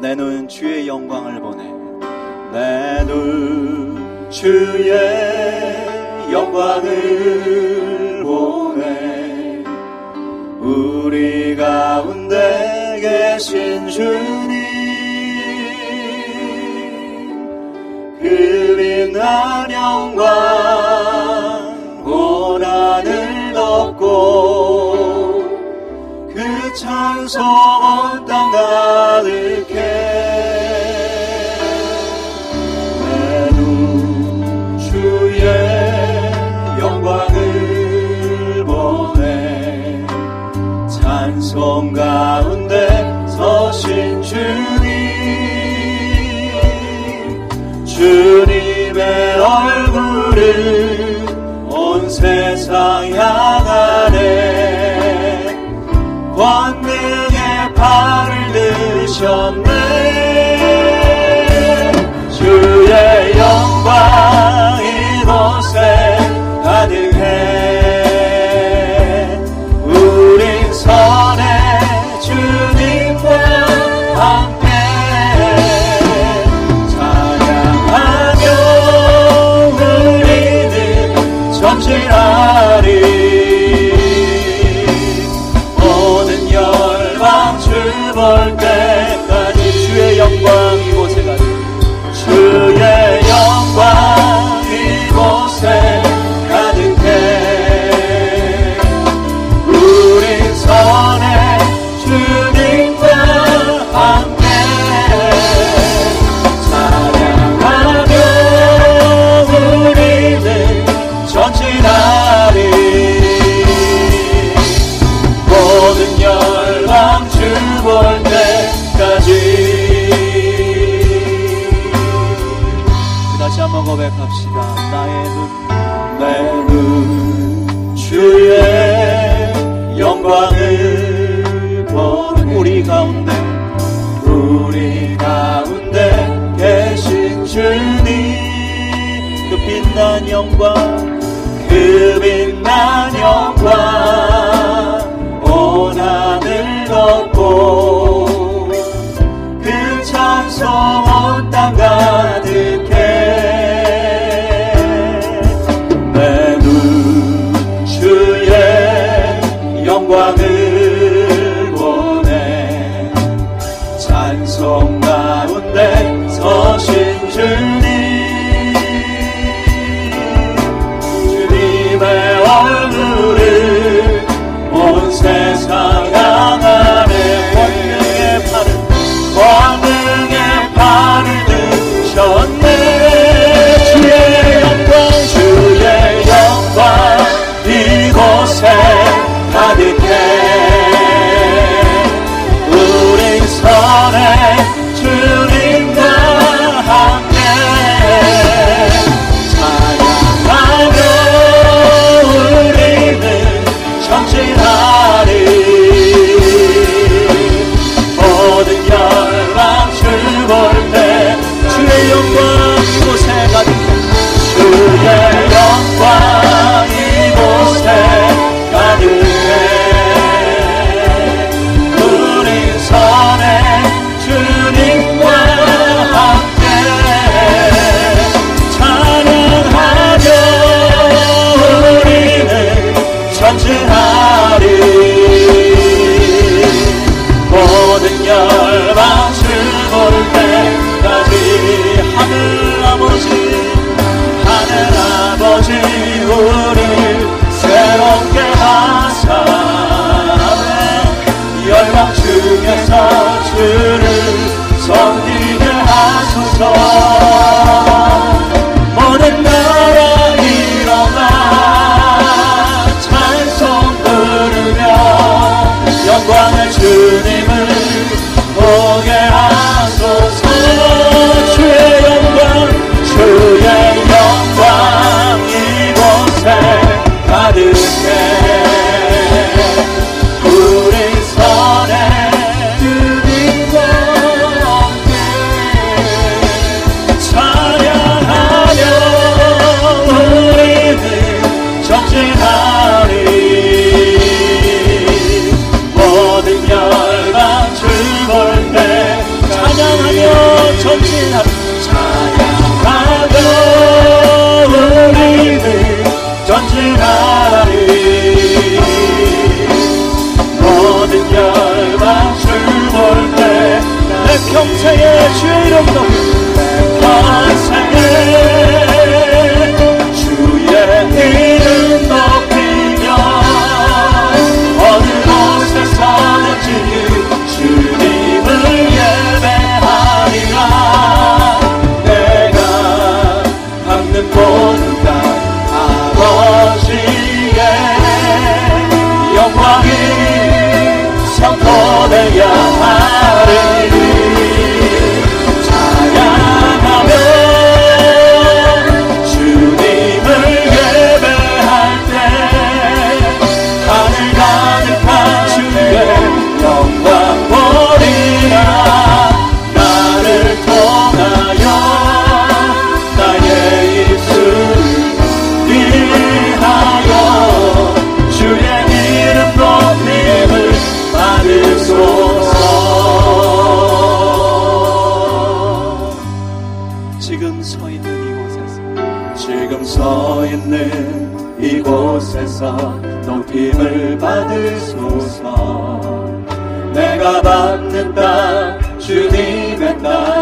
내 눈 주의 영광을 보내. 내눈 주의 영광을 보내. 우리 가운데 계신 주님 그빛난 영광 고난을 덮고 그 찬송 땅 Lord. 우리 가운데 계신 주님 그 빛난 영광 그 빛난 영광. 주의 이름으로. 곳에서 높임을 받으소서. 내가 받는 땅 주님의 땅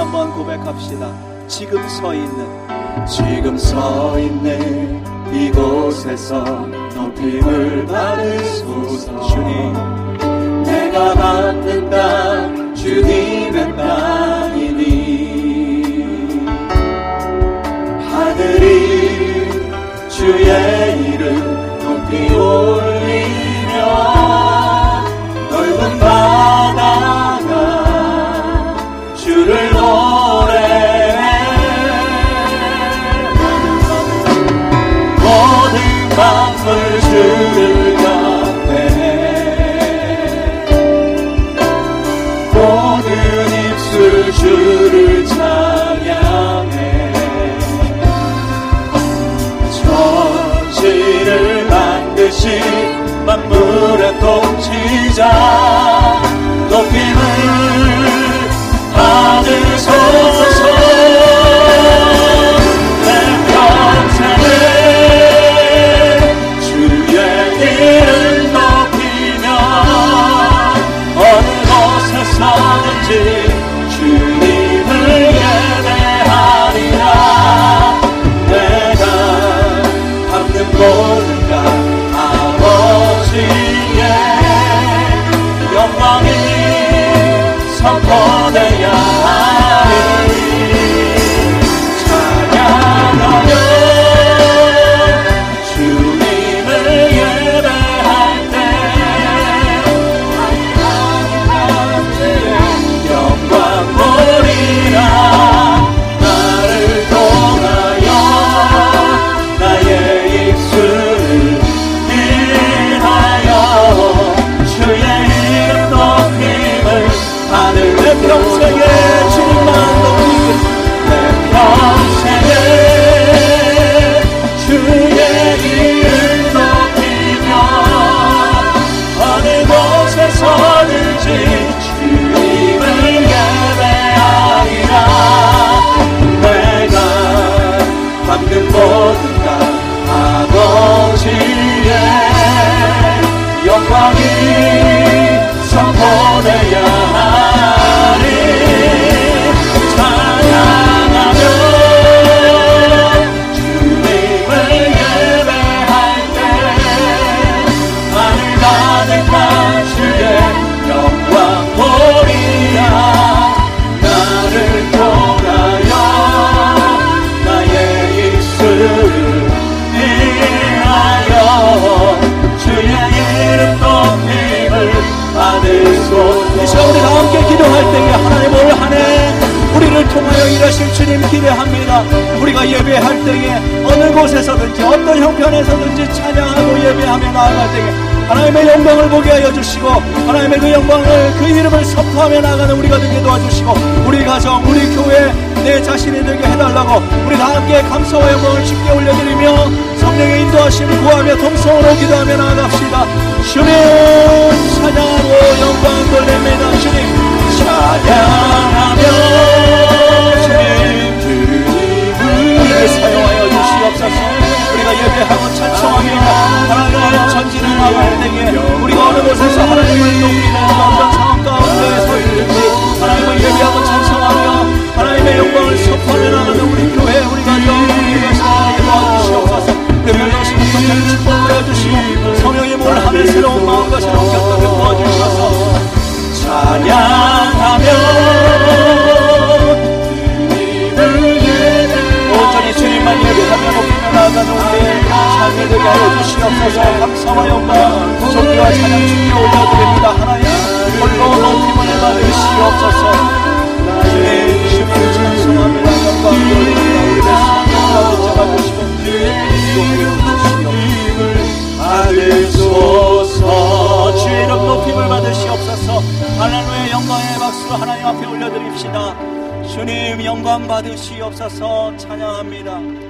한번 고백합시다. 지금 서 있는 지금 서 있는 이곳에서 높임을 받으소서. 주님. 내가 받는 땅 주님의 땅. 모든 입술 주를 찬양해. 천지를 만드신 만물의 통치자. they are. 하실 주님 기대합니다. 우리가 예배할 때에 어느 곳에서든지 어떤 형편에서든지 찬양하고 예배하며 나아갈 때에 하나님의 영광을 보게 하여 주시고 하나님의 그 영광을 그 이름을 선포하며 나가는 우리가 되게 도와주시고 우리 가정 우리 교회 내 자신이 되게 해달라고 우리 다 함께 감사와 영광을 주께 올려드리며 성령의 인도하심을 구하며 동성으로 기도하며 나아갑시다 주님 찬양하고 영광 돌립니다 주님 사냥하며. 우리가 어느 곳에서 하나님을 높이는 어떤 상황 가운데 서 있는지 하나님을 예배하고 찬송 주님 영광 받으시옵소서 찬양합니다.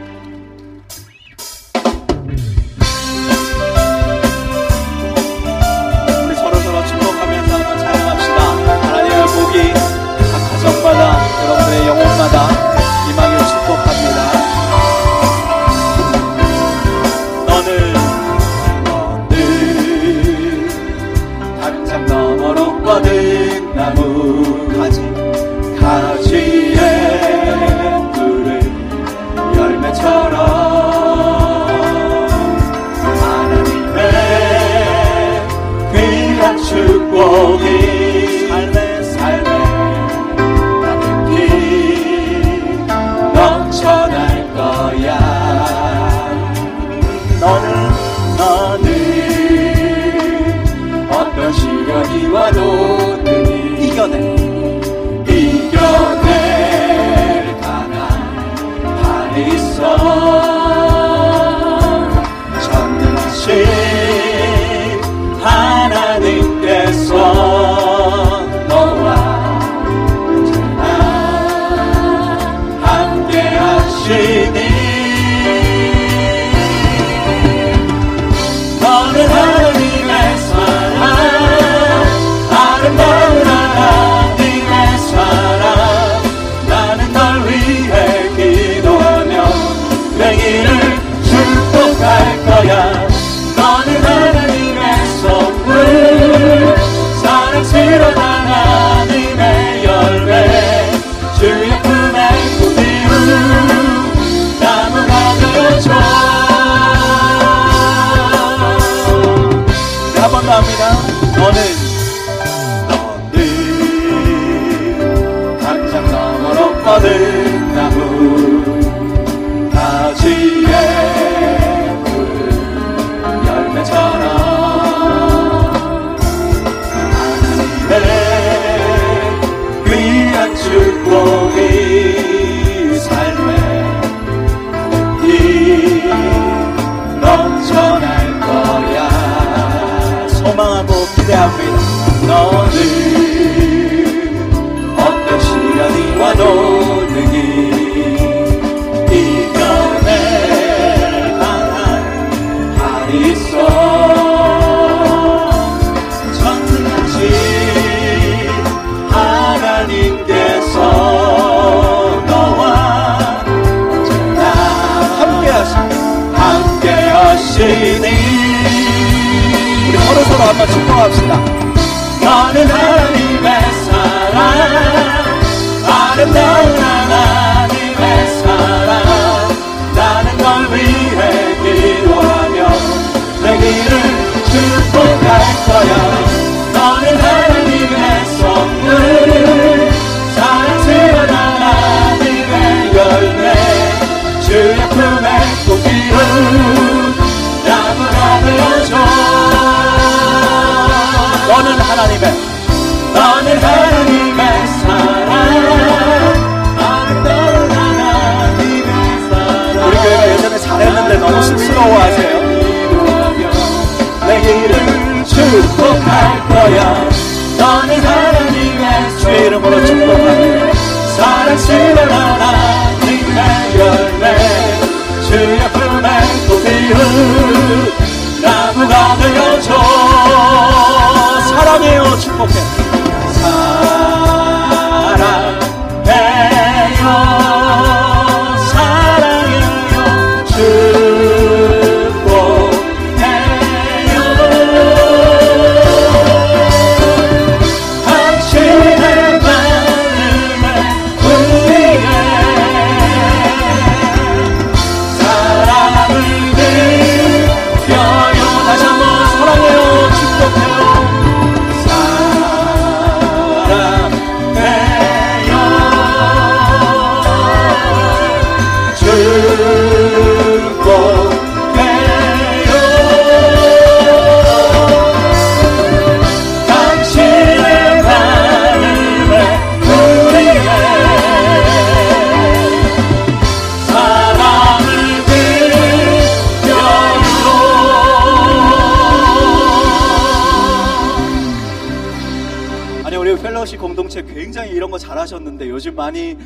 공동체 굉장히 이런 거 잘하셨는데 요즘 많이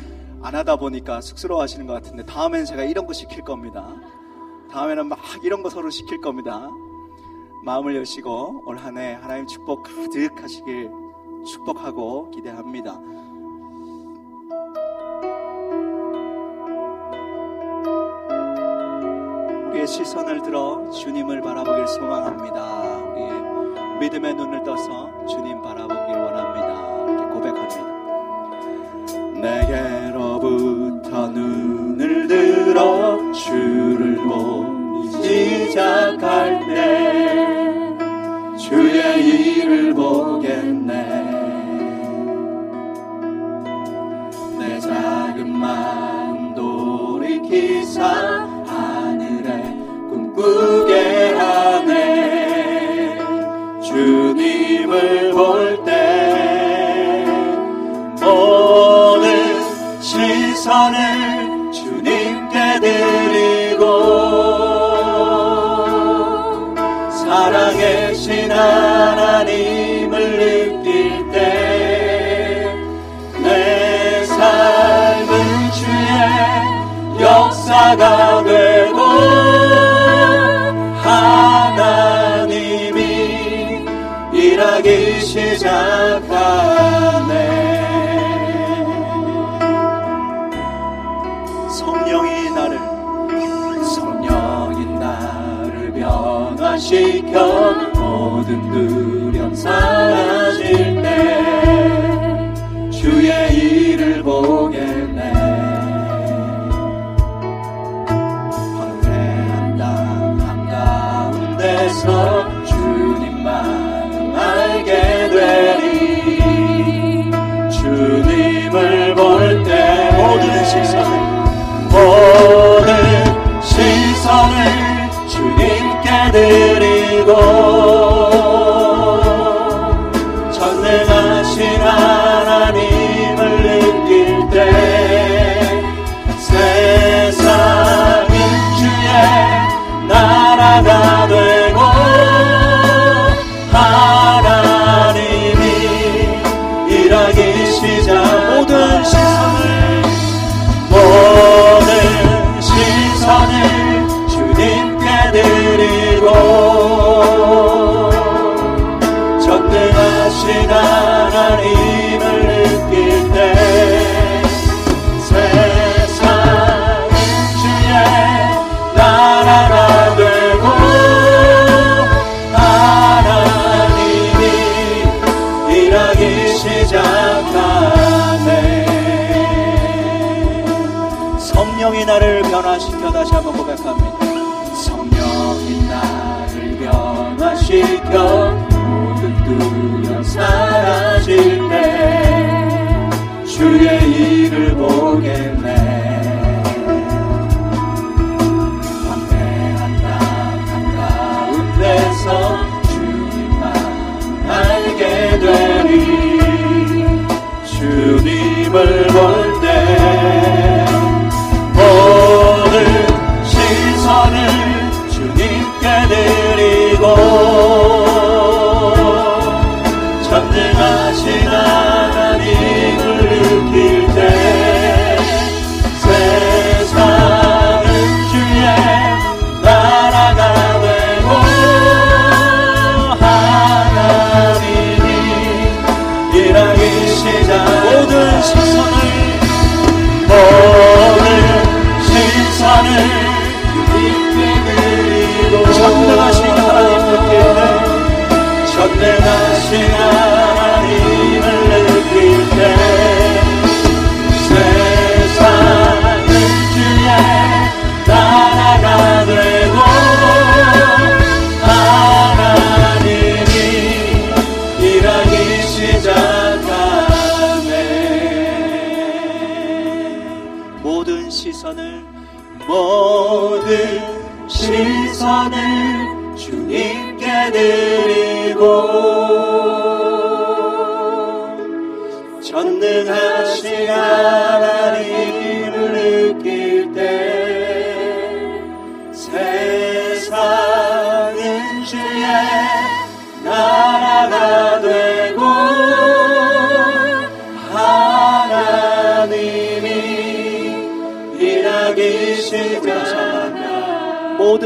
안 하다 보니까 쑥스러워 하시는 것 같은데 다음에는 제가 이런 거 시킬 겁니다. 다음에는 막 이런 거 서로 시킬 겁니다. 마음을 여시고 올 한 해 하나님 축복 가득하시길 축복하고 기대합니다. 우리의 시선을 들어 주님을 바라보길 소망합니다. 우리의 믿음의 눈을 떠서 주님 바라보길 원합니다. 이렇게 고백합니다. 내게 로부터 눈을 들어 주를 보기 시작할 때 주의 일을 보겠네. 내 작은 마음 돌이키사 살아계신 하나님을 느낄 때 내 삶은 주의 역사가 되고 하나님이 일하기 시작하네. 성령이 나를 성령이 나를 변화시켜 한가운데서 주님 마음 알게 되리. 주님을 볼 때 모든 시선을 모든 시선을 주님께 드리고 전능하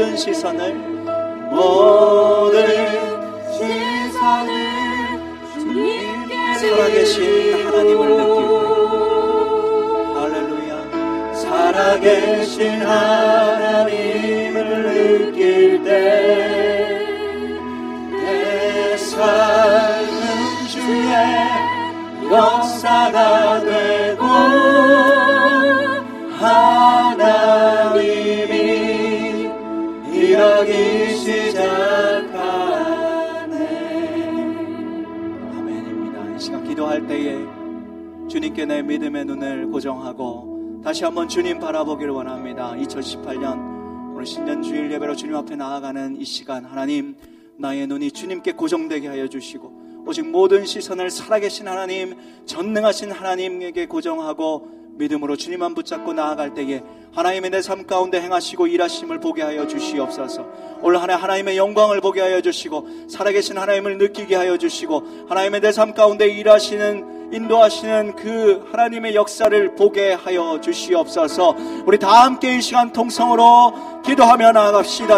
모든 시선을 모든 시선을 주님께 살아계신 하나님을 느끼고 할렐루야 살아계신 하나님을 느낄 때 내 삶은 주의 역사가 되고 주님께 내 믿음의 눈을 고정하고 다시 한번 주님 바라보기를 원합니다. 2018년 오늘 신년 주일 예배로 주님 앞에 나아가는 이 시간 하나님 나의 눈이 주님께 고정되게 하여 주시고 오직 모든 시선을 살아계신 하나님 전능하신 하나님에게 고정하고 믿음으로 주님만 붙잡고 나아갈 때에 하나님의 내 삶 가운데 행하시고 일하심을 보게 하여 주시옵소서. 올 한해 하나님의 영광을 보게 하여 주시고 살아계신 하나님을 느끼게 하여 주시고 하나님의 내 삶 가운데 일하시는 인도하시는 그 하나님의 역사를 보게 하여 주시옵소서. 우리 다 함께 이 시간 통성으로 기도하며 나아갑시다.